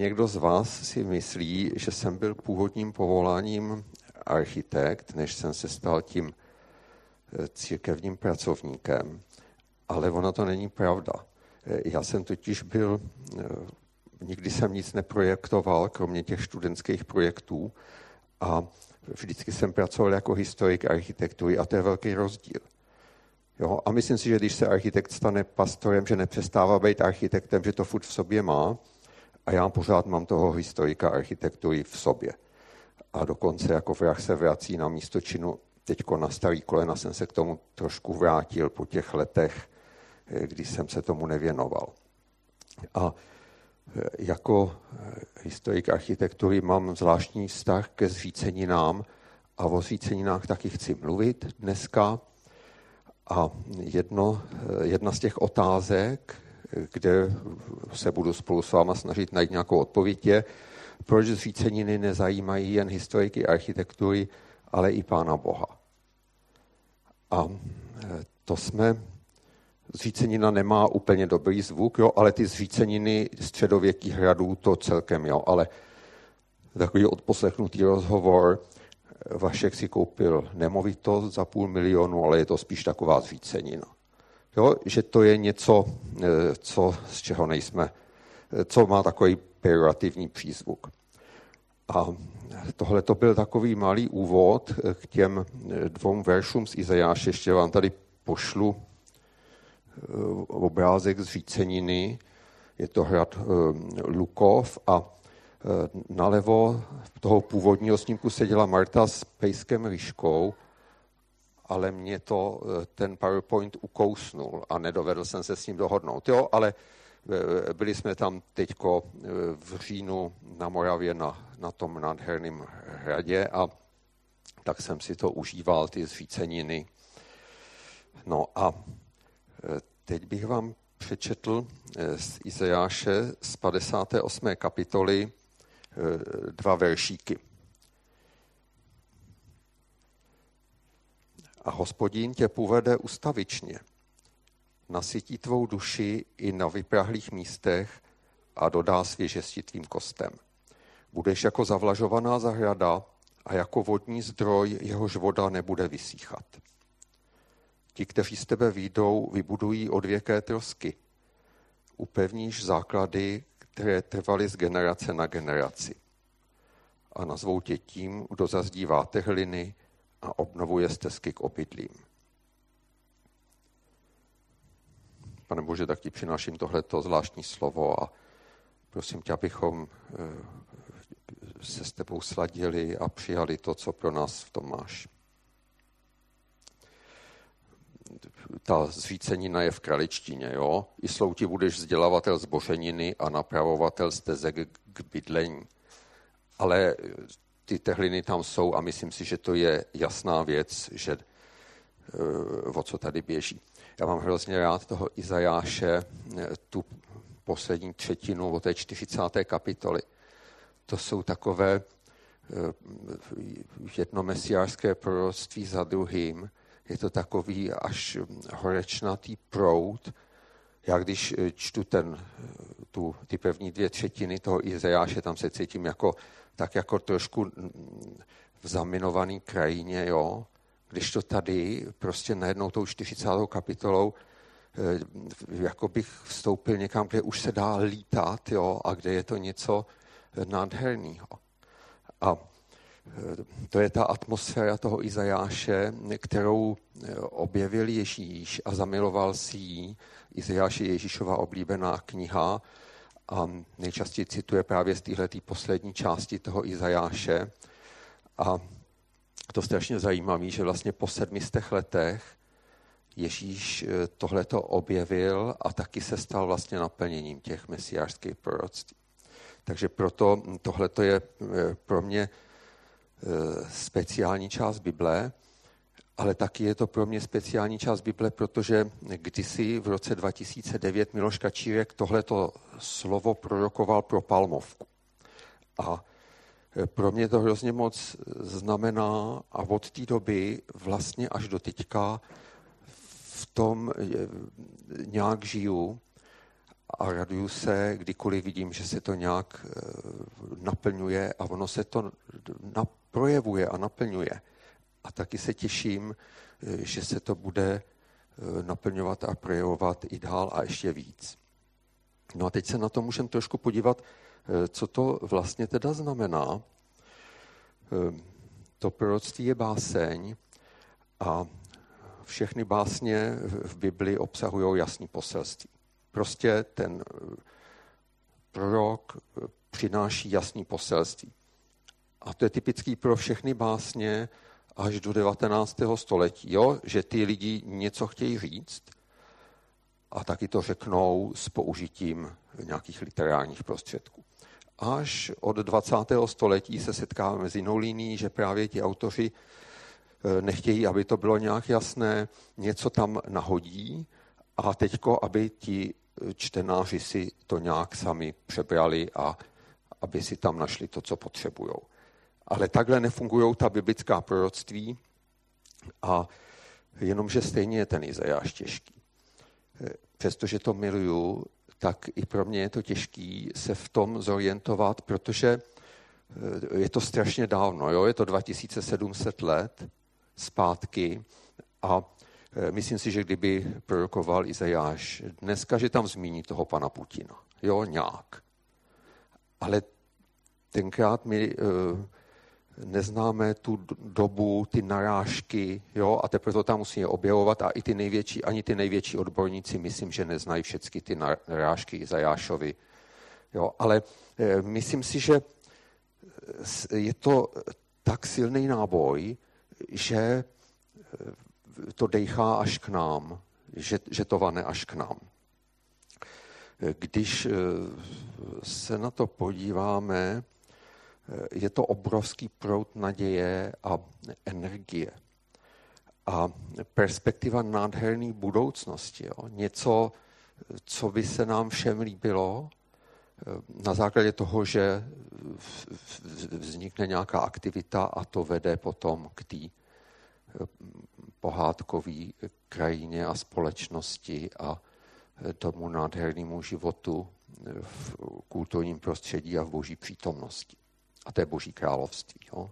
někdo z vás si myslí, že jsem byl původním povoláním architekt, než jsem se stal tím eh, církevním pracovníkem. Ale ono to není pravda. Eh, já jsem totiž byl, eh, nikdy jsem nic neprojektoval, kromě těch studentských projektů a vždycky jsem pracoval jako historik architektury a to je velký rozdíl. Jo? A myslím si, že když se architekt stane pastorem, že nepřestává být architektem, že to furt v sobě má a já pořád mám toho historika architektury v sobě. A dokonce jako vrah se vrací na místo činu. Teďko na starý kolena jsem se k tomu trošku vrátil po těch letech, eh, kdy jsem se tomu nevěnoval. A eh, jako eh, historik architektury mám zvláštní vztah ke zříceninám a o zříceninách taky chci mluvit dneska. A jedno, jedna z těch otázek, kde se budu spolu s váma snažit najít nějakou odpověď, je, proč zříceniny nezajímají jen historiky architektury, ale i Pána Boha. A e, to jsme, zřícenina nemá úplně dobrý zvuk, jo, ale ty zříceniny středověkých hradů to celkem, jo, ale takový odposlechnutý rozhovor, Vašek si koupil nemovitost za půl milionu, ale je to spíš taková zřícenina. Jo, že to je něco, e, co, z čeho nejsme, e, co má takový pejorativní přízvuk. A tohle to byl takový malý úvod k těm dvou veršům z Izajáše. Ještě vám tady pošlu eh, obrázek z Říceniny. Je to hrad eh, Lukov a eh, nalevo toho původního snímku seděla Marta s pejskem Liškou, ale mě to ten PowerPoint ukousnul a nedovedl jsem se s ním dohodnout. Jo, ale Eh, byli jsme tam teďko eh, v říjnu na Moravě na, na tom nádherném hradě a tak jsem si to užíval, ty zvíceniny. No a eh, teď bych vám přečetl z Izajáše z 58. kapitoly dva veršíky. A hospodín tě povede ustavičně nasytí tvou duši i na vyprahlých místech a dodá svěžesti tvým kostem. Budeš jako zavlažovaná zahrada a jako vodní zdroj, jehož voda nebude vysíchat. Ti, kteří z tebe výjdou, vybudují odvěké trosky. Upevníš základy, které trvaly z generace na generaci. A nazvou tě tím, kdo zazdívá tehliny a obnovuje stezky k obydlím. Pane Bože, tak ti přináším tohleto zvláštní slovo a prosím tě, abychom eh, se s tebou sladili a přijali to, co pro nás v tom máš. Ta zvícenina je v kraličtině, jo? I slouti budeš vzdělavatel zbořeniny a napravovatel stezek k bydlení. Ale ty tehliny tam jsou a myslím si, že to je jasná věc, že eh, o co tady běží. Já mám hrozně rád toho Izajáše, tu poslední třetinu o té 40. kapitoly. To jsou takové eh, jedno mesiářské proroctví za druhým. Je to takový až horečnatý prout. Já když eh, čtu ten, eh, tu, ty první dvě třetiny toho Izajáše, tam se cítím jako, tak jako trošku v zaminované krajině, jo když to tady prostě najednou tou 40. kapitolou eh, jako bych vstoupil někam, kde už se dá lítat jo, a kde je to něco nádherného. A eh, to je ta atmosféra toho Izajáše, kterou eh, objevil Ježíš a zamiloval si ji. Izajáš je Ježíšova oblíbená kniha a nejčastěji cituje právě z téhle poslední části toho Izajáše. A to strašně zajímavé, že vlastně po sedmistech letech Ježíš eh, tohleto objevil a taky se stal vlastně naplněním těch mesiářských proroctví. Takže proto tohleto je eh, pro mě eh, speciální část Bible, ale taky je to pro mě speciální část Bible, protože kdysi v roce 2009 Miloš Kačírek tohleto slovo prorokoval pro Palmovku. A pro mě to hrozně moc znamená a od té doby vlastně až do teďka v tom nějak žiju a raduju se, kdykoliv vidím, že se to nějak eh, naplňuje a ono se to projevuje a naplňuje. A taky se těším, eh, že se to bude naplňovat a projevovat i dál a ještě víc. No a teď se na to můžeme trošku podívat, co to vlastně teda znamená. To proroctví je báseň a všechny básně v Bibli obsahují jasný poselství. Prostě ten eh, prorok eh, přináší jasný poselství. A to je typický pro všechny básně až do 19. století, jo? že ty lidi něco chtějí říct a taky to řeknou s použitím nějakých literárních prostředků. Až od 20. století se setkáváme s jinou linií, že právě ti autoři eh, nechtějí, aby to bylo nějak jasné, něco tam nahodí a teďko, aby ti čtenáři si to nějak sami přebrali a aby si tam našli to, co potřebují. Ale takhle nefungují ta biblická proroctví a jenomže stejně je ten Izajáš těžký. Přestože to miluju, tak i pro mě je to těžký se v tom zorientovat, protože je to strašně dávno, jo? je to 2700 let zpátky a Eh, myslím si, že kdyby prorokoval Izajáš dneska, že tam zmíní toho pana Putina. Jo, nějak. Ale tenkrát uh, neznáme tu dobu, ty narážky, jo, a teprve to tam musíme objevovat a i ty největší, ani ty největší odborníci, myslím, že neznají všechny ty narážky Izajášovi. Jo, ale uh, myslím si, že je to tak silný náboj, že to dejchá až k nám, že, že to vane až k nám. Když eh, se na to podíváme, eh, je to obrovský prout naděje a energie. A perspektiva nádherné budoucnosti. Jo. Něco, co by se nám všem líbilo, eh, na základě toho, že vznikne nějaká aktivita a to vede potom k té pohádkové krajině a společnosti a tomu nádhernému životu v kulturním prostředí a v boží přítomnosti. A to je boží království. Jo?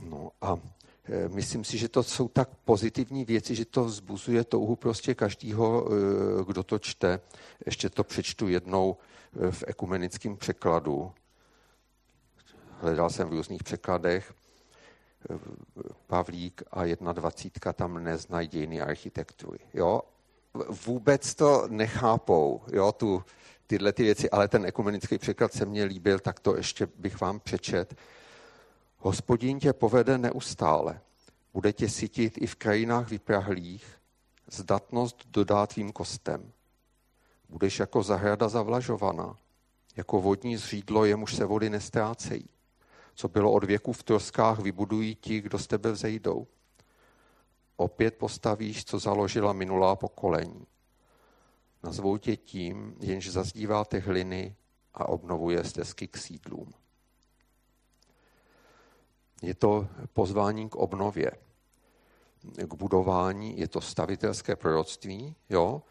No a e, myslím si, že to jsou tak pozitivní věci, že to vzbuzuje touhu prostě každýho, e, kdo to čte. Ještě to přečtu jednou e, v ekumenickém překladu. Hledal jsem v různých překladech. Pavlík a 21 tam neznají dějiny architektury. Jo? Vůbec to nechápou, jo, tu, tyhle ty věci, ale ten ekumenický překlad se mně líbil, tak to ještě bych vám přečet. Hospodín tě povede neustále, bude tě sytit i v krajinách vyprahlých, zdatnost dodá tvým kostem. Budeš jako zahrada zavlažovaná, jako vodní zřídlo, jemuž se vody nestrácejí co bylo od věku v troskách, vybudují ti, kdo z tebe vzejdou. Opět postavíš, co založila minulá pokolení. Nazvou tě tím, jenž zazdíváte hliny a obnovuje stezky k sídlům. Je to pozvání k obnově, k budování, je to stavitelské proroctví, jo,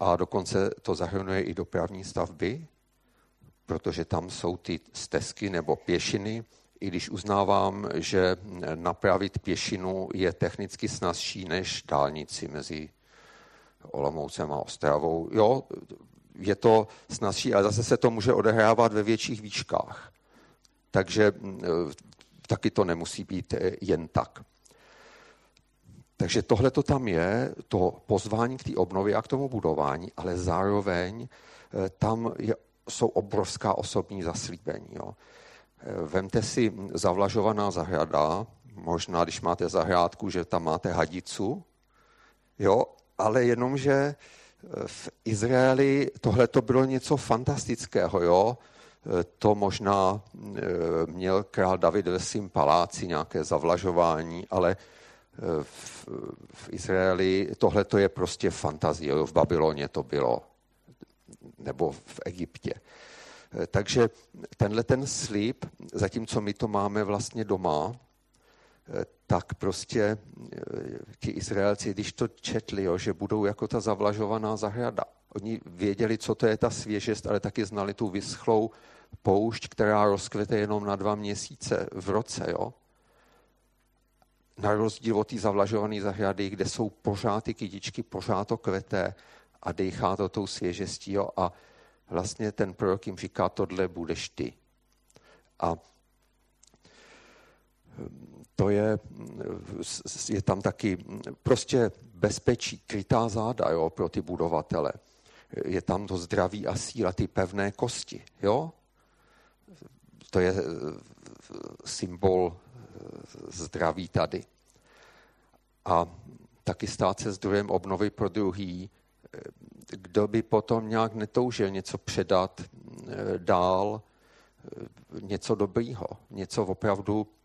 a dokonce to zahrnuje i dopravní stavby, protože tam jsou ty stezky nebo pěšiny, i když uznávám, že napravit pěšinu je technicky snazší než dálnici mezi Olomoucem a Ostravou. Jo, je to snazší, ale zase se to může odehrávat ve větších výškách. Takže taky to nemusí být jen tak. Takže tohle to tam je, to pozvání k té obnově a k tomu budování, ale zároveň eh, tam je jsou obrovská osobní zaslíbení. Jo. Vemte si zavlažovaná zahrada, možná když máte zahrádku, že tam máte hadicu, jo, ale jenomže v Izraeli tohle to bylo něco fantastického, jo. To možná e, měl král David ve svým paláci nějaké zavlažování, ale v, Izraeli tohle to je prostě fantazie. Jo. V Babyloně to bylo nebo v Egyptě. Eh, takže tenhle ten slib, zatímco my to máme vlastně doma, eh, tak prostě eh, ti Izraelci, když to četli, jo, že budou jako ta zavlažovaná zahrada, Oni věděli, co to je ta svěžest, ale taky znali tu vyschlou poušť, která rozkvete jenom na dva měsíce v roce. Jo? Na rozdíl od té zavlažované zahrady, kde jsou pořád ty kytičky, pořád to kvete a dechá to tou svěžestí. Jo? A vlastně ten prorok jim říká, tohle budeš ty. A to je, je tam taky prostě bezpečí, krytá záda jo, pro ty budovatele. Je tam to zdraví a síla, ty pevné kosti. Jo? To je symbol zdraví tady. A taky stát se zdrojem obnovy pro druhý, kdo by potom nějak netoužil něco předat dál, něco dobrýho, něco opravdu Eh,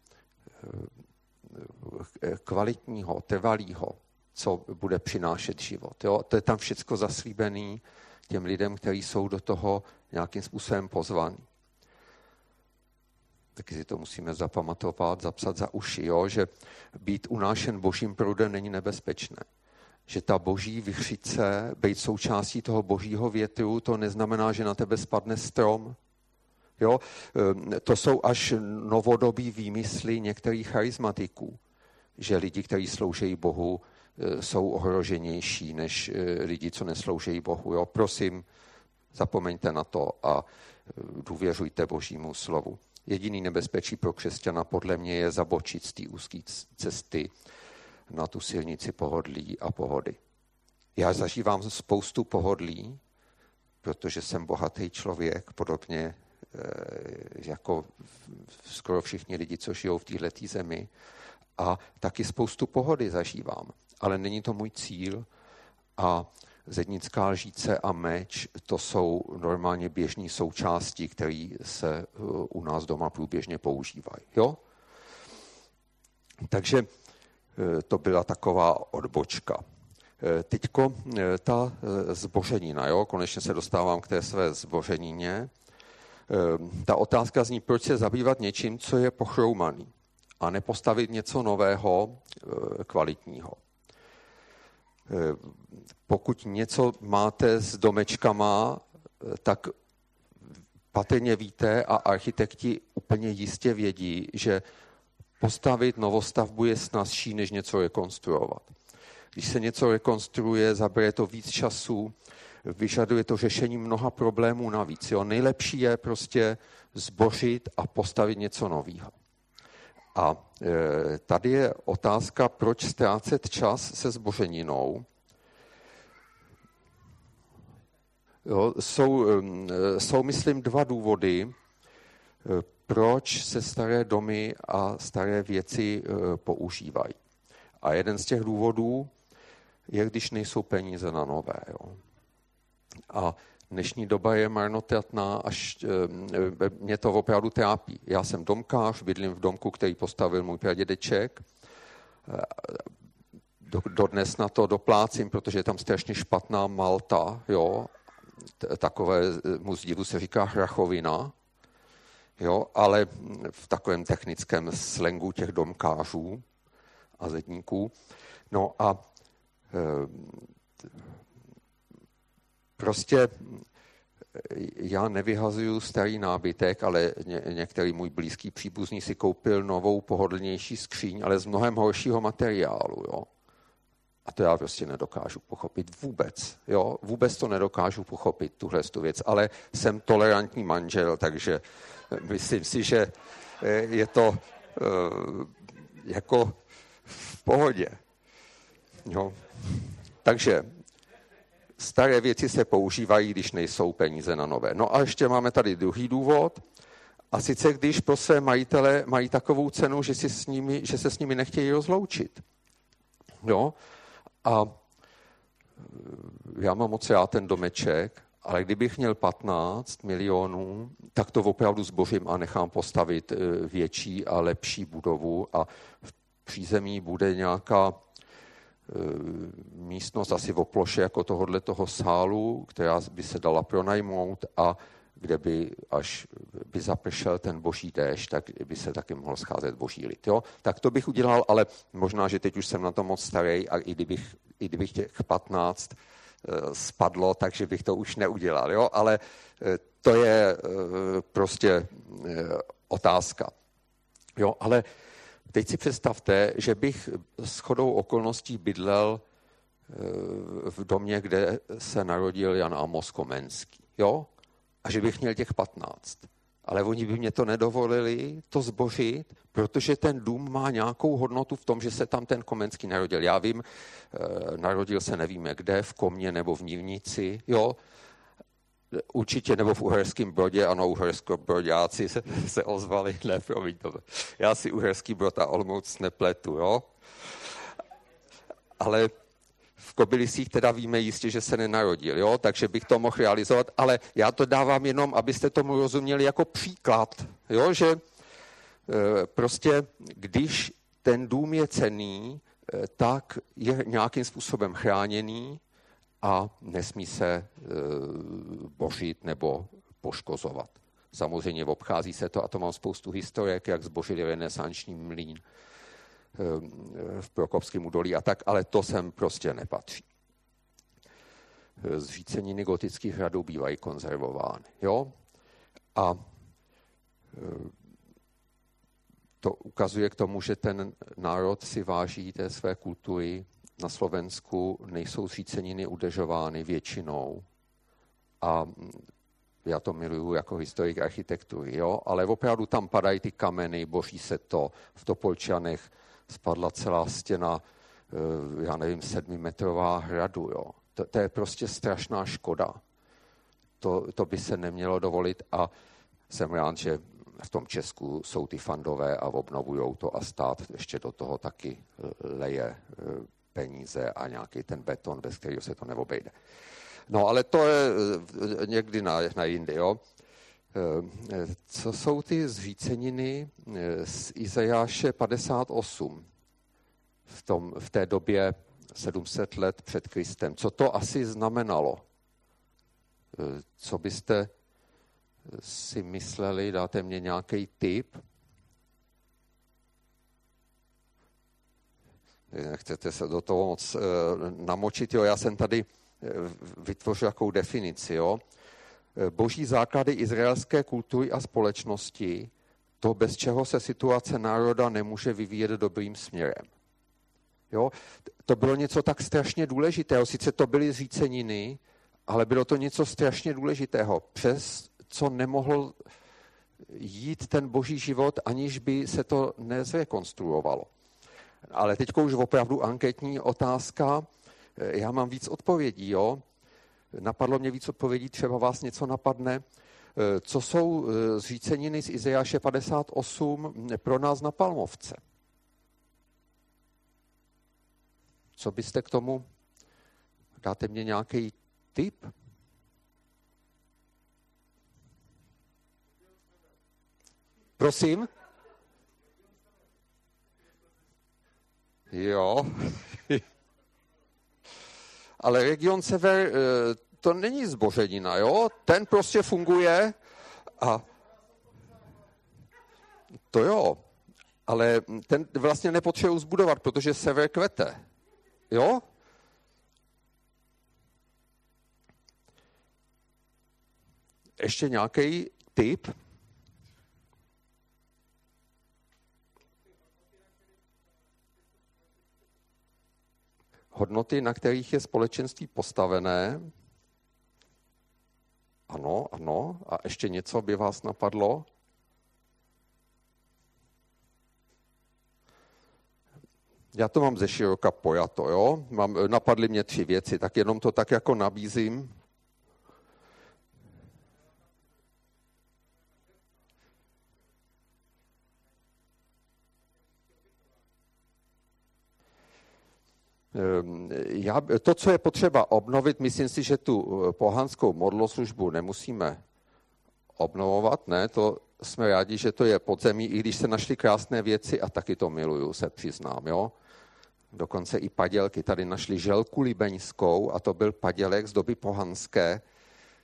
kvalitního, trvalého, co bude přinášet život. Jo? To je tam všechno zaslíbený těm lidem, kteří jsou do toho nějakým způsobem pozvaní. Taky si to musíme zapamatovat, zapsat za uši, jo? že být unášen božím proudem není nebezpečné. Že ta boží vychřice, být součástí toho božího větru, to neznamená, že na tebe spadne strom, Jo? Ehm, to jsou až novodobí výmysly některých charismatiků, že lidi, kteří slouží Bohu, e, jsou ohroženější než e, lidi, co neslouží Bohu. Jo? Prosím, zapomeňte na to a e, důvěřujte Božímu slovu. Jediný nebezpečí pro křesťana podle mě je zabočit z té úzké cesty na tu silnici pohodlí a pohody. Já zažívám spoustu pohodlí, protože jsem bohatý člověk, podobně jako skoro všichni lidi, co žijou v této zemi. A taky spoustu pohody zažívám. Ale není to můj cíl a zednická lžíce a meč, to jsou normálně běžné součásti, které se eh, u nás doma průběžně používají. Jo? Takže eh, to byla taková odbočka. Teďko ta zbořenina, jo? konečně se dostávám k té své zbořenině. Ehm, ta otázka zní, proč se zabývat něčím, co je pochroumaný a nepostavit něco nového, eh, kvalitního. Ehm, pokud něco máte s domečkama, eh, tak patrně víte a architekti úplně jistě vědí, že postavit novostavbu je snazší, než něco rekonstruovat. Když se něco rekonstruuje, zabere to víc času, vyžaduje to řešení mnoha problémů navíc. Jo? Nejlepší je prostě zbořit a postavit něco nového. A e, tady je otázka, proč ztrácet čas se zbořeninou. Jo, jsou, e, jsou, myslím, dva důvody, e, proč se staré domy a staré věci používají. A jeden z těch důvodů je, když nejsou peníze na nové. Jo. A dnešní doba je marnotratná, až e, mě to opravdu trápí. Já jsem domkář, bydlím v domku, který postavil můj pradědeček. E, do, dodnes na to doplácím, protože je tam strašně špatná malta, jo. Takové, mu zdivu se říká hrachovina, jo, ale v takovém technickém slengu těch domkářů a zedníků. No a e, Prostě eh, já nevyhazuju starý nábytek, ale ně, některý můj blízký příbuzný si koupil novou pohodlnější skříň, ale z mnohem horšího materiálu. Jo? A to já prostě nedokážu pochopit vůbec. Jo? Vůbec to nedokážu pochopit, tuhle tu věc. Ale jsem tolerantní manžel, takže eh, myslím si, že eh, je to jako v pohodě. Jo? Takže staré věci se používají, když nejsou peníze na nové. No a ještě máme tady druhý důvod, a sice když pro své majitele mají takovou cenu, že, si s nimi, že se s nimi nechtějí rozloučit. Jo? A já mám moc rád ten domeček, ale kdybych měl 15 milionů, tak to opravdu zbořím a nechám postavit e, větší a lepší budovu a v přízemí bude nějaká místnost asi v ploše jako tohohle toho sálu, která by se dala pronajmout a kde by, až by zapršel ten boží déšť, tak by se taky mohl scházet boží lid. Jo? Tak to bych udělal, ale možná, že teď už jsem na to moc starý a i kdybych, i kdybych těch 15 spadlo, takže bych to už neudělal. Jo? Ale to je prostě otázka. Jo, ale teď si představte, že bych s chodou okolností bydlel v domě, kde se narodil Jan Amos Komenský. Jo? A že bych měl těch 15 ale oni by mě to nedovolili to zbořit, protože ten dům má nějakou hodnotu v tom, že se tam ten Komenský narodil. Já vím, eh, narodil se nevíme kde, v Komě nebo v Nivnici, jo, určitě, nebo v Uherském Brodě, ano, Uhersko-Brodáci se, se ozvali, ne, promiň to. Já si Uherský Brod a Olmouc nepletu, jo. Ale v Kobylisích teda víme jistě, že se nenarodil, jo? takže bych to mohl realizovat, ale já to dávám jenom, abyste tomu rozuměli jako příklad, jo? že e, prostě když ten dům je cený, e, tak je nějakým způsobem chráněný a nesmí se e, bořit nebo poškozovat. Samozřejmě obchází se to, a to mám spoustu historiek, jak zbožili renesanční mlín v Prokopském údolí a tak, ale to sem prostě nepatří. Zříceniny gotických hradů bývají konzervovány. Jo? A e, to ukazuje k tomu, že ten národ si váží té své kultury. Na Slovensku nejsou zříceniny udržovány většinou. A já to miluju jako historik architektury, jo? ale opravdu tam padají ty kameny, boží se to v Topolčanech, spadla celá stěna, eh, já nevím, sedmimetrová hradu. Jo. To, to je prostě strašná škoda. To, to by se nemělo dovolit a jsem rád, že v tom Česku jsou ty fandové a obnovují to a stát ještě do toho taky eh, leje eh, peníze a nějaký ten beton, bez kterého se to neobejde. No ale to je někdy na, na jindy. Jo. Co jsou ty zříceniny z Izajáše 58 v, tom, v té době 700 let před Kristem? Co to asi znamenalo? Co byste si mysleli? Dáte mě nějaký tip? Chcete se do toho moc namočit? Jo, já jsem tady vytvořil jakou definici. Jo? Eh, boží základy izraelské kultury a společnosti, to bez čeho se situace národa nemůže vyvíjet dobrým směrem. Jo? To bylo něco tak strašně důležitého. Sice to byly zříceniny, ale bylo to něco strašně důležitého, přes co nemohl jít ten boží život, aniž by se to nezrekonstruovalo. Ale teď už opravdu anketní otázka. Eh, já mám víc odpovědí. Jo? Napadlo mě víc odpovědí, třeba vás něco napadne. E, co jsou e, zříceniny z Izajáše 58 pro nás na Palmovce? Co byste k tomu? Dáte mě nějaký tip? Prosím? Jo, ale region sever eh, to není zbořenina, jo? Ten prostě funguje a to jo, ale ten vlastně nepotřebuje zbudovat, protože sever kvete. Jo? Ještě nějaký tip? Hodnoty, na kterých je společenství postavené. Ano, ano. A ještě něco by vás napadlo? Já to mám ze široka pojato, jo? Mám, napadly mě tři věci, tak jenom to tak jako nabízím. Já, to, co je potřeba obnovit, myslím si, že tu eh, pohanskou modloslužbu nemusíme obnovovat, ne, to jsme rádi, že to je podzemí, i když se našly krásné věci a taky to miluju, se přiznám, jo. Dokonce i padělky. Tady našli želku libeňskou a to byl padělek z doby pohanské.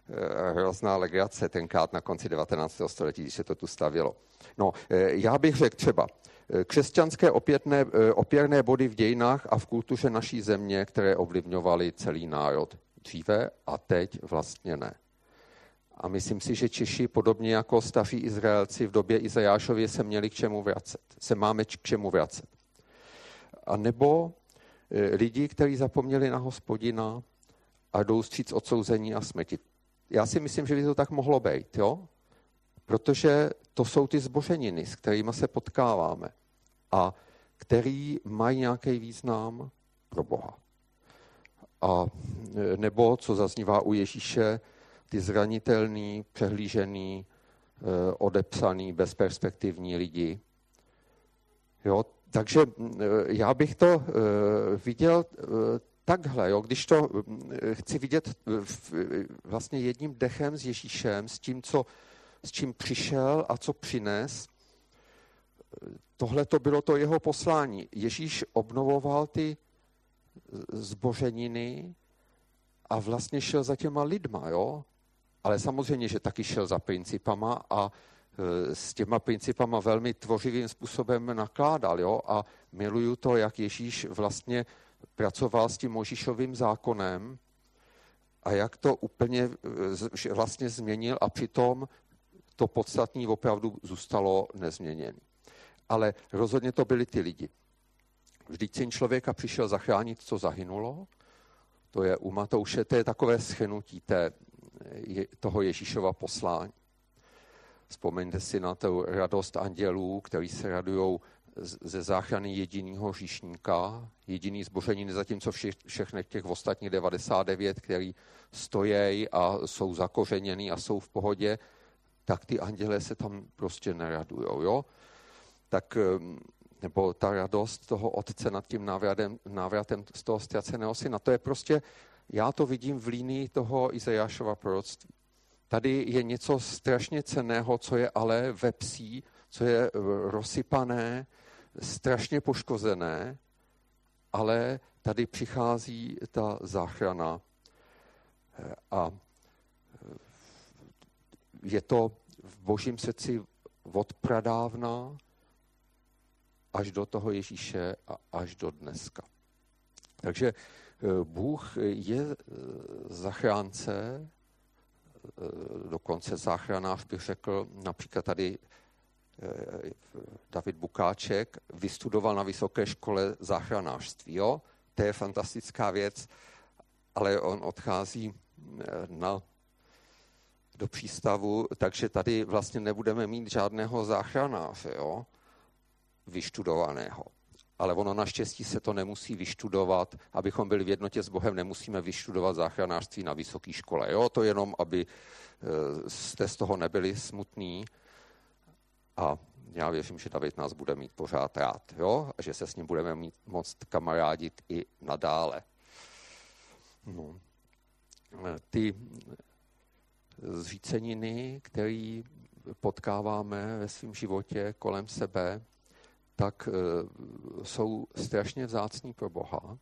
Eh, hrozná legrace tenkrát na konci 19. století, když se to tu stavělo. No, eh, já bych řekl třeba, křesťanské opětné, eh, opěrné body v dějinách a v kultuře naší země, které ovlivňovaly celý národ. dříve a teď vlastně ne. A myslím si, že Češi, podobně jako staří Izraelci v době Izajášově, se měli k čemu vracet. Se máme k čemu vracet. A nebo e, lidi, kteří zapomněli na hospodina a jdou stříc odsouzení a smrti. Já si myslím, že by to tak mohlo být, jo? Protože to jsou ty zbořeniny, s kterými se potkáváme a který mají nějaký význam pro Boha. A e, nebo, co zaznívá u Ježíše, ty zranitelný, přehlížený, e, odepsaný, bezperspektivní lidi. Jo, takže e, já bych to viděl takhle, jo, když to chci vidět vlastně jedním dechem s Ježíšem, s tím, co, s čím přišel a co přines, tohle to bylo to jeho poslání. Ježíš obnovoval ty zbořeniny a vlastně šel za těma lidma, jo? Ale samozřejmě, že taky šel za principama a e, s těma principama velmi tvořivým způsobem nakládal, jo? A miluju to, jak Ježíš vlastně pracoval s tím Možíšovým zákonem a jak to úplně e, vlastně změnil a přitom to podstatní opravdu zůstalo nezměněné. Ale rozhodně to byli ty lidi. Vždyť syn člověka přišel zachránit, co zahynulo. To je u Matouše, to je takové schrnutí té, toho Ježíšova poslání. Vzpomeňte si na tu radost andělů, který se radují ze záchrany jediného říšníka, jediný zboření, zatímco vše, všechny těch ostatních 99, který stojí a jsou zakořeněný a jsou v pohodě, tak ty anděle se tam prostě neradujou. Jo? Tak nebo ta radost toho otce nad tím návratem, návratem z toho ztraceného syna. To je prostě, já to vidím v línii toho Izajášova proroctví. Tady je něco strašně ceného, co je ale ve psí, co je eh, rozsypané, strašně poškozené, ale tady přichází ta záchrana eh, a je to v božím srdci od pradávna, až do toho Ježíše a až do dneska. Takže eh, Bůh je eh, zachránce, eh, dokonce záchranář bych řekl, například tady David Bukáček vystudoval na vysoké škole záchranářství. Jo? To je fantastická věc, ale on odchází na, do přístavu, takže tady vlastně nebudeme mít žádného záchranáře. Jo? vyštudovaného. Ale ono naštěstí se to nemusí vyštudovat. Abychom byli v jednotě s Bohem, nemusíme vyštudovat záchranářství na vysoké škole. Jo? To jenom, aby eh, jste z toho nebyli smutní. A já věřím, že David nás bude mít pořád rád. Jo? A že se s ním budeme mít moc kamarádit i nadále. No. Ty zříceniny, které potkáváme ve svém životě kolem sebe, tak eh, jsou strašně vzácní pro Boha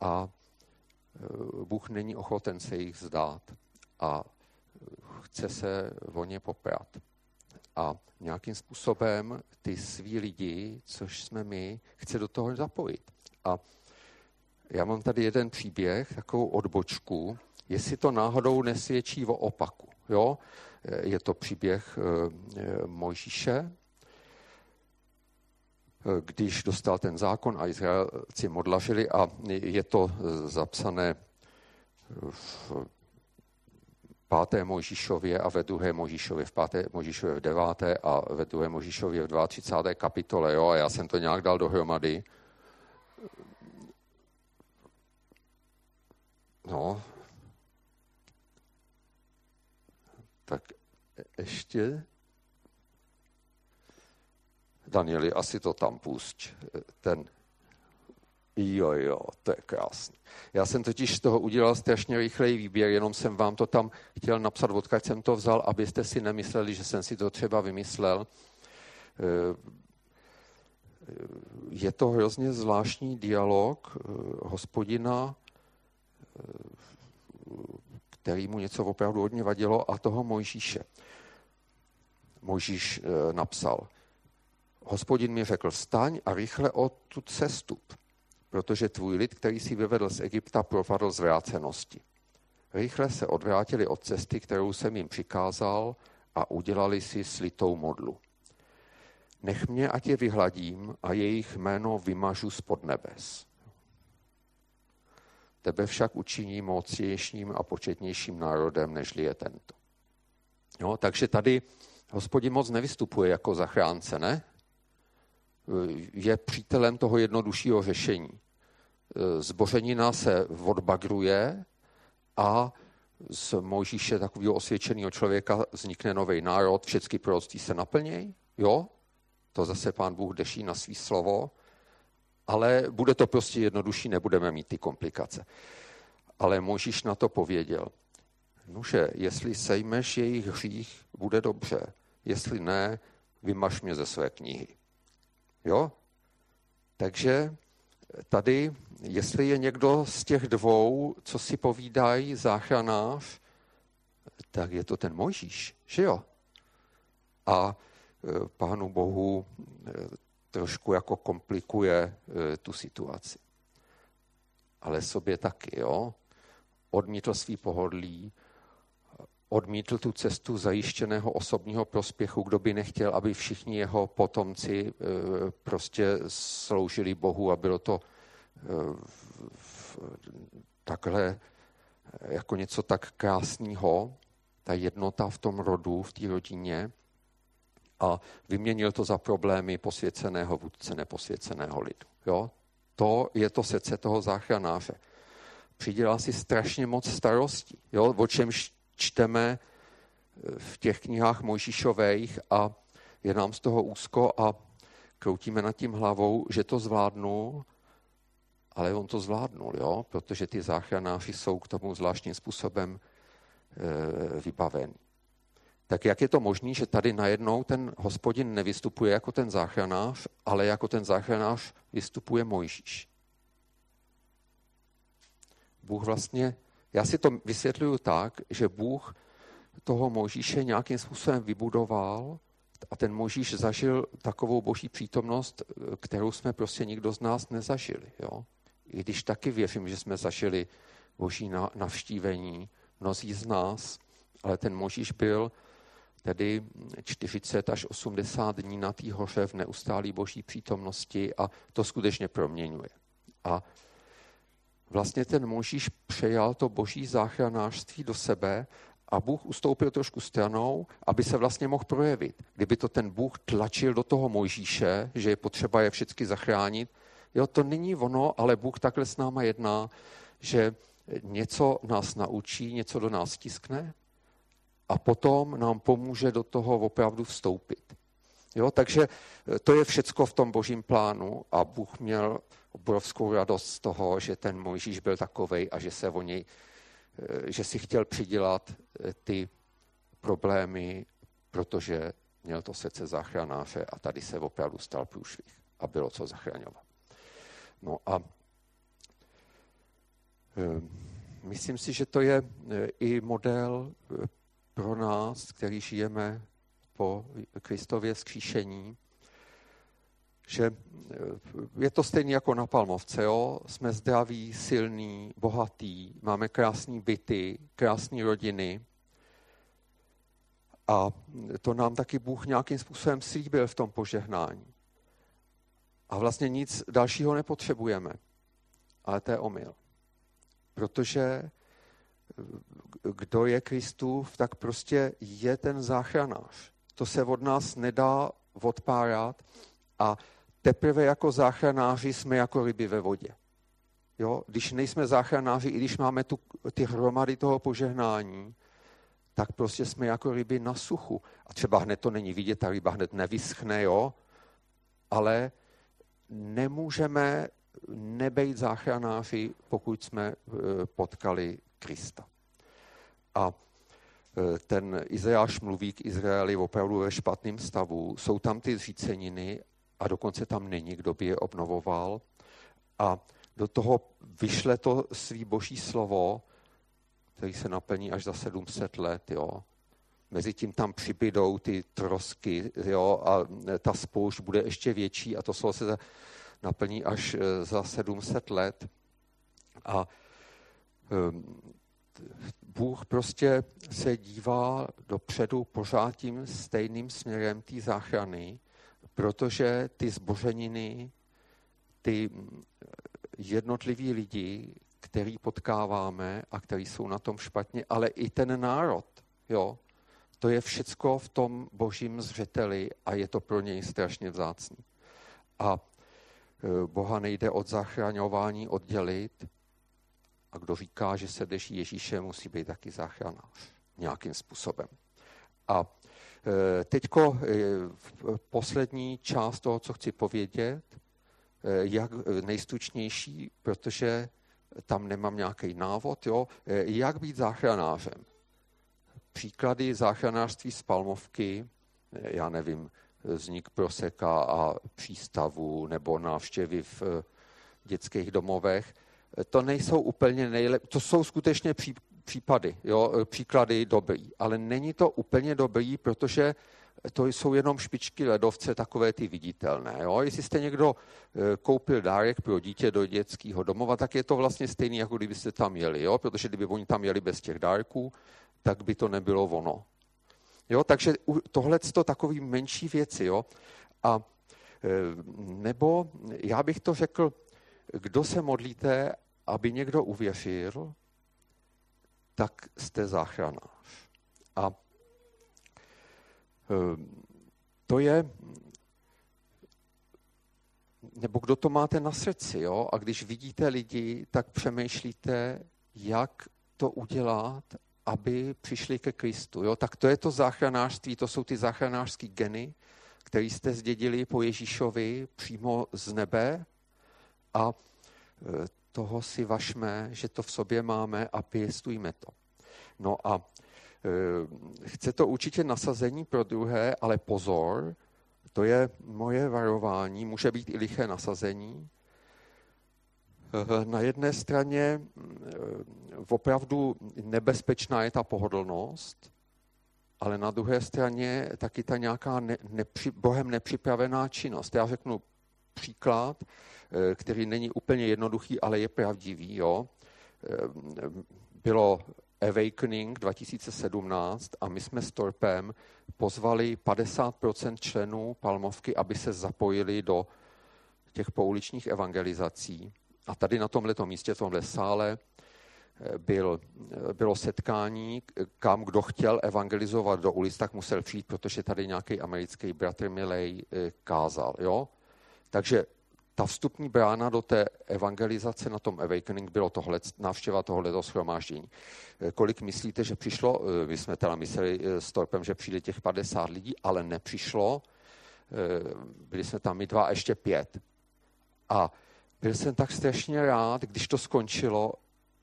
a eh, Bůh není ochoten se jich zdát a eh, chce se o ně poprat. A nějakým způsobem ty svý lidi, což jsme my, chce do toho zapojit. A já mám tady jeden příběh, takovou odbočku, jestli to náhodou nesvědčí o opaku. Jo? Je to příběh Mojžíše, když dostal ten zákon a Izraelci modlažili a je to zapsané v páté Možíšově a ve druhé Možíšově, v páté Možíšově v deváté a ve druhé Možíšově v 32. kapitole. Jo? A já jsem to nějak dal dohromady. No. Tak ještě Danieli, asi to tam pusť. Ten Jo, jo, to je krásný. Já jsem totiž z toho udělal strašně rychlej výběr, jenom jsem vám to tam chtěl napsat, odkud jsem to vzal, abyste si nemysleli, že jsem si to třeba vymyslel. Eh, je to hrozně zvláštní dialog hospodina, který mu něco opravdu hodně vadilo, a toho Mojžíše. Mojžíš napsal – Hospodin mi řekl, staň a rychle o tu cestu, protože tvůj lid, který si vyvedl z Egypta, propadl zvrácenosti. Rychle se odvrátili od cesty, kterou jsem jim přikázal a udělali si slitou modlu. Nech mě, ať je vyhladím a jejich jméno vymažu spod nebes. Tebe však učiní mocnějším a početnějším národem, nežli je tento. No, takže tady hospodin moc nevystupuje jako zachránce, ne? Je přítelem toho jednoduššího řešení. Zbořenina se odbagruje a z Mojžíše, takového osvědčeného člověka, vznikne nový národ, všechny proroctví se naplnějí, jo? To zase pán Bůh deší na svý slovo, ale bude to prostě jednodušší, nebudeme mít ty komplikace. Ale Možíš na to pověděl. Nuže, jestli sejmeš jejich hřích, bude dobře. Jestli ne, vymaš mě ze své knihy. Jo? Takže tady, jestli je někdo z těch dvou, co si povídají, záchranář, tak je to ten Mojžíš, že jo? A e, pánu Bohu e, trošku jako komplikuje e, tu situaci. Ale sobě taky, jo? Odmítl svý pohodlí, odmítl tu cestu zajištěného osobního prospěchu, kdo by nechtěl, aby všichni jeho potomci e, prostě sloužili Bohu a bylo to e, takhle jako něco tak krásného, ta jednota v tom rodu, v té rodině a vyměnil to za problémy posvěceného vůdce neposvěceného lidu. Jo? To je to srdce toho záchranáře. Přidělá si strašně moc starostí, jo? o čemž čteme eh, v těch knihách Mojžíšových a je nám z toho úzko a kroutíme nad tím hlavou, že to zvládnul, ale on to zvládnul, jo? protože ty záchranáři jsou k tomu zvláštním způsobem e. Tak jak je to možné, že tady najednou ten hospodin nevystupuje jako ten záchranář, ale jako ten záchranář vystupuje Mojžíš? Bůh vlastně já si to vysvětluju tak, že Bůh toho Možíše nějakým způsobem vybudoval a ten Možíš zažil takovou boží přítomnost, kterou jsme prostě nikdo z nás nezažili. Jo? I když taky věřím, že jsme zažili boží navštívení, mnozí z nás, ale ten Možíš byl tedy 40 až 80 dní na té hoře v neustálé boží přítomnosti a to skutečně proměňuje. A vlastně ten Možíš přejal to boží záchranářství do sebe a Bůh ustoupil trošku stranou, aby se vlastně mohl projevit. Kdyby to ten Bůh tlačil do toho Mojžíše, že je potřeba je všechny zachránit, jo, to není ono, ale Bůh takhle s náma jedná, že něco nás naučí, něco do nás stiskne a potom nám pomůže do toho opravdu vstoupit. Jo, takže to je všecko v tom božím plánu a Bůh měl obrovskou radost z toho, že ten Mojžíš byl takovej a že se o něj, eh, že si chtěl přidělat eh, ty problémy, protože měl to srdce záchranáře a tady se opravdu stal průšvih a bylo co zachraňovat. No a myslím si, že to je i model pro nás, který žijeme po Kristově zkříšení, že eh, je to stejně jako na Palmovce, jo? jsme zdraví, silní, bohatí, máme krásné byty, krásné rodiny a to nám taky Bůh nějakým způsobem slíbil v tom požehnání. A vlastně nic dalšího nepotřebujeme. Ale to je omyl. Protože kdo je Kristův, tak prostě je ten záchranář. To se od nás nedá odpárat a teprve jako záchranáři jsme jako ryby ve vodě. Jo? Když nejsme záchranáři, i když máme tu, ty hromady toho požehnání, tak prostě jsme jako ryby na suchu. A třeba hned to není vidět, ta ryba hned nevyschne, jo? ale nemůžeme nebejt záchranáři, pokud jsme e, potkali Krista. A e, ten Izajáš mluví k Izraeli opravdu ve špatném stavu. Jsou tam ty zříceniny a dokonce tam není, kdo by je obnovoval. A do toho vyšle to svý boží slovo, který se naplní až za 700 let. Jo. Mezitím tam přibydou ty trosky jo, a ta spoušť bude ještě větší a to slovo se naplní až eh, za 700 let. A ehm, Bůh prostě se dívá dopředu pořád tím stejným směrem té záchrany, protože ty zboženiny, ty jednotliví lidi, který potkáváme a který jsou na tom špatně, ale i ten národ, jo, to je všecko v tom božím zřeteli a je to pro něj strašně vzácný. A Boha nejde od zachraňování oddělit. A kdo říká, že se drží Ježíše, musí být taky záchranář nějakým způsobem. A e, teďko e, poslední část toho, co chci povědět, jak nejstručnější, protože tam nemám nějaký návod, jo, jak být záchranářem? Příklady záchranářství z Palmovky, já nevím, vznik proseka a přístavu nebo návštěvy v eh, dětských domovech, to nejsou úplně nejlepší, to jsou skutečně pří, případy, jo, eh, příklady dobrý, ale není to úplně dobrý, protože to jsou jenom špičky ledovce, takové ty viditelné. Jo? Jestli jste někdo eh, koupil dárek pro dítě do dětského domova, tak je to vlastně stejný, jako kdybyste tam jeli, jo? protože kdyby oni tam jeli bez těch dárků, tak by to nebylo ono. Jo, takže tohle to takový menší věci. Jo? A e, nebo já bych to řekl, kdo se modlíte, aby někdo uvěřil, tak jste záchranář. A e, to je, nebo kdo to máte na srdci, jo? A když vidíte lidi, tak přemýšlíte, jak to udělat, aby přišli ke Kristu. Jo? Tak to je to záchranářství, to jsou ty záchranářské geny, které jste zdědili po Ježíšovi přímo z nebe a e, toho si vašme, že to v sobě máme a pěstujme to. No a e, chce to určitě nasazení pro druhé, ale pozor, to je moje varování, může být i liché nasazení, na jedné straně eh, opravdu nebezpečná je ta pohodlnost, ale na druhé straně taky ta nějaká ne, nepři, bohem nepřipravená činnost. Já řeknu příklad, eh, který není úplně jednoduchý, ale je pravdivý. Jo. Bylo Awakening 2017 a my jsme s Torpem pozvali 50% členů Palmovky, aby se zapojili do těch pouličních evangelizací. A tady na tomto místě, v tomhle sále, eh, byl, eh, bylo setkání, kam kdo chtěl evangelizovat do ulic, tak musel přijít, protože tady nějaký americký bratr Milej eh, kázal. Jo? Takže ta vstupní brána do té evangelizace na tom Awakening bylo tohle, návštěva tohoto schromáždění. Kolik myslíte, že přišlo? My jsme teda mysleli s Torpem, že přijde těch 50 lidí, ale nepřišlo. Byli jsme tam my dva a ještě pět. A byl jsem tak strašně rád, když to skončilo,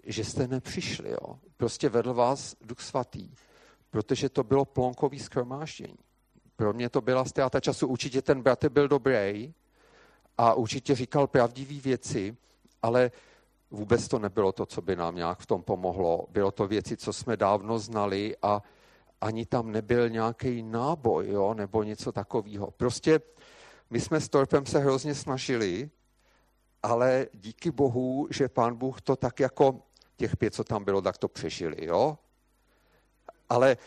že jste nepřišli. Jo. Prostě vedl vás Duch Svatý, protože to bylo plonkový skromáždění. Pro mě to byla ztráta času. Určitě ten bratr byl dobrý a určitě říkal pravdivé věci, ale vůbec to nebylo to, co by nám nějak v tom pomohlo. Bylo to věci, co jsme dávno znali a ani tam nebyl nějaký náboj, jo, nebo něco takového. Prostě my jsme s Torpem se hrozně snažili, ale díky Bohu, že pán Bůh to tak jako těch pět, co tam bylo, tak to přežili, jo? Ale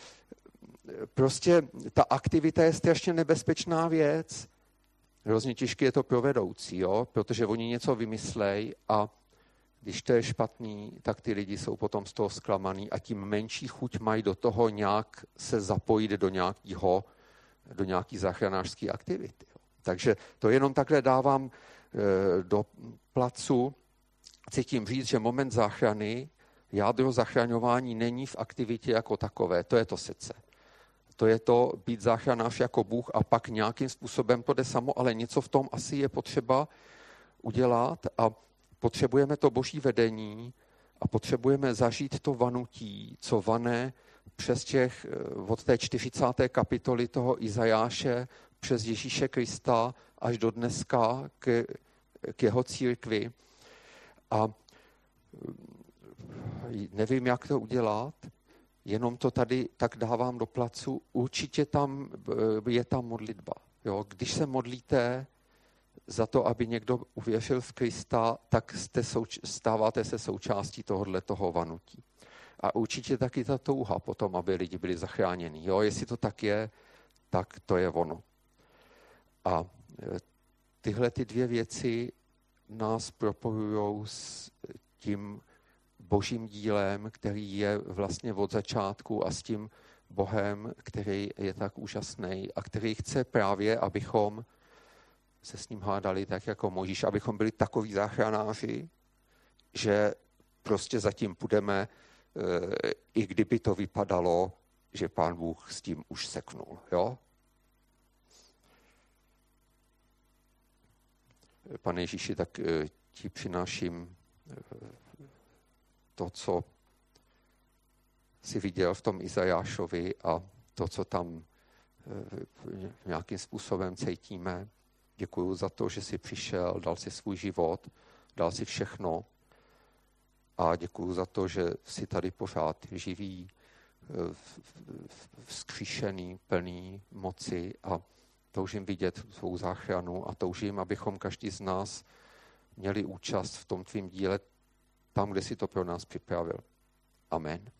prostě ta aktivita je strašně nebezpečná věc. Hrozně těžké je to pro vedoucí, jo? protože oni něco vymyslej a když to je špatný, tak ty lidi jsou potom z toho zklamaný a tím menší chuť mají do toho nějak se zapojit do nějakého, do nějaký záchranářské aktivity. Takže to jenom takhle dávám do placu, chci tím říct, že moment záchrany, jádro zachraňování není v aktivitě jako takové, to je to sice. To je to být záchranář jako Bůh a pak nějakým způsobem to jde samo, ale něco v tom asi je potřeba udělat a potřebujeme to boží vedení a potřebujeme zažít to vanutí, co vané přes těch, eh, od té 40. kapitoly toho Izajáše, přes Ježíše Krista až do dneska k k jeho církvi. A eh, nevím, jak to udělat, jenom to tady tak dávám do placu. Určitě tam eh, je ta modlitba. Jo? Když se modlíte, za to, aby někdo uvěřil v Krista, tak jste souč- stáváte se součástí tohohle toho vanutí. A určitě taky ta touha potom, aby lidi byli zachráněni. Jo, jestli to tak je, tak to je ono. A e, tyhle ty dvě věci nás propojují s tím božím dílem, který je vlastně od začátku a s tím Bohem, který je tak úžasný a který chce právě, abychom se s ním hádali tak jako Možíš, abychom byli takový záchranáři, že prostě zatím půjdeme, eh, i kdyby to vypadalo, že pán Bůh s tím už seknul. Jo? Pane Ježíši, tak eh, ti přináším eh, to, co si viděl v tom Izajášovi a to, co tam nějakým způsobem cítíme. Děkuji za to, že jsi přišel, dal si svůj život, dal si všechno a děkuji za to, že jsi tady pořád živý, vzkříšený, plný moci a toužím vidět svou záchranu a toužím, abychom každý z nás měli účast v tom tvým díle tam, kde si to pro nás připravil. Amen.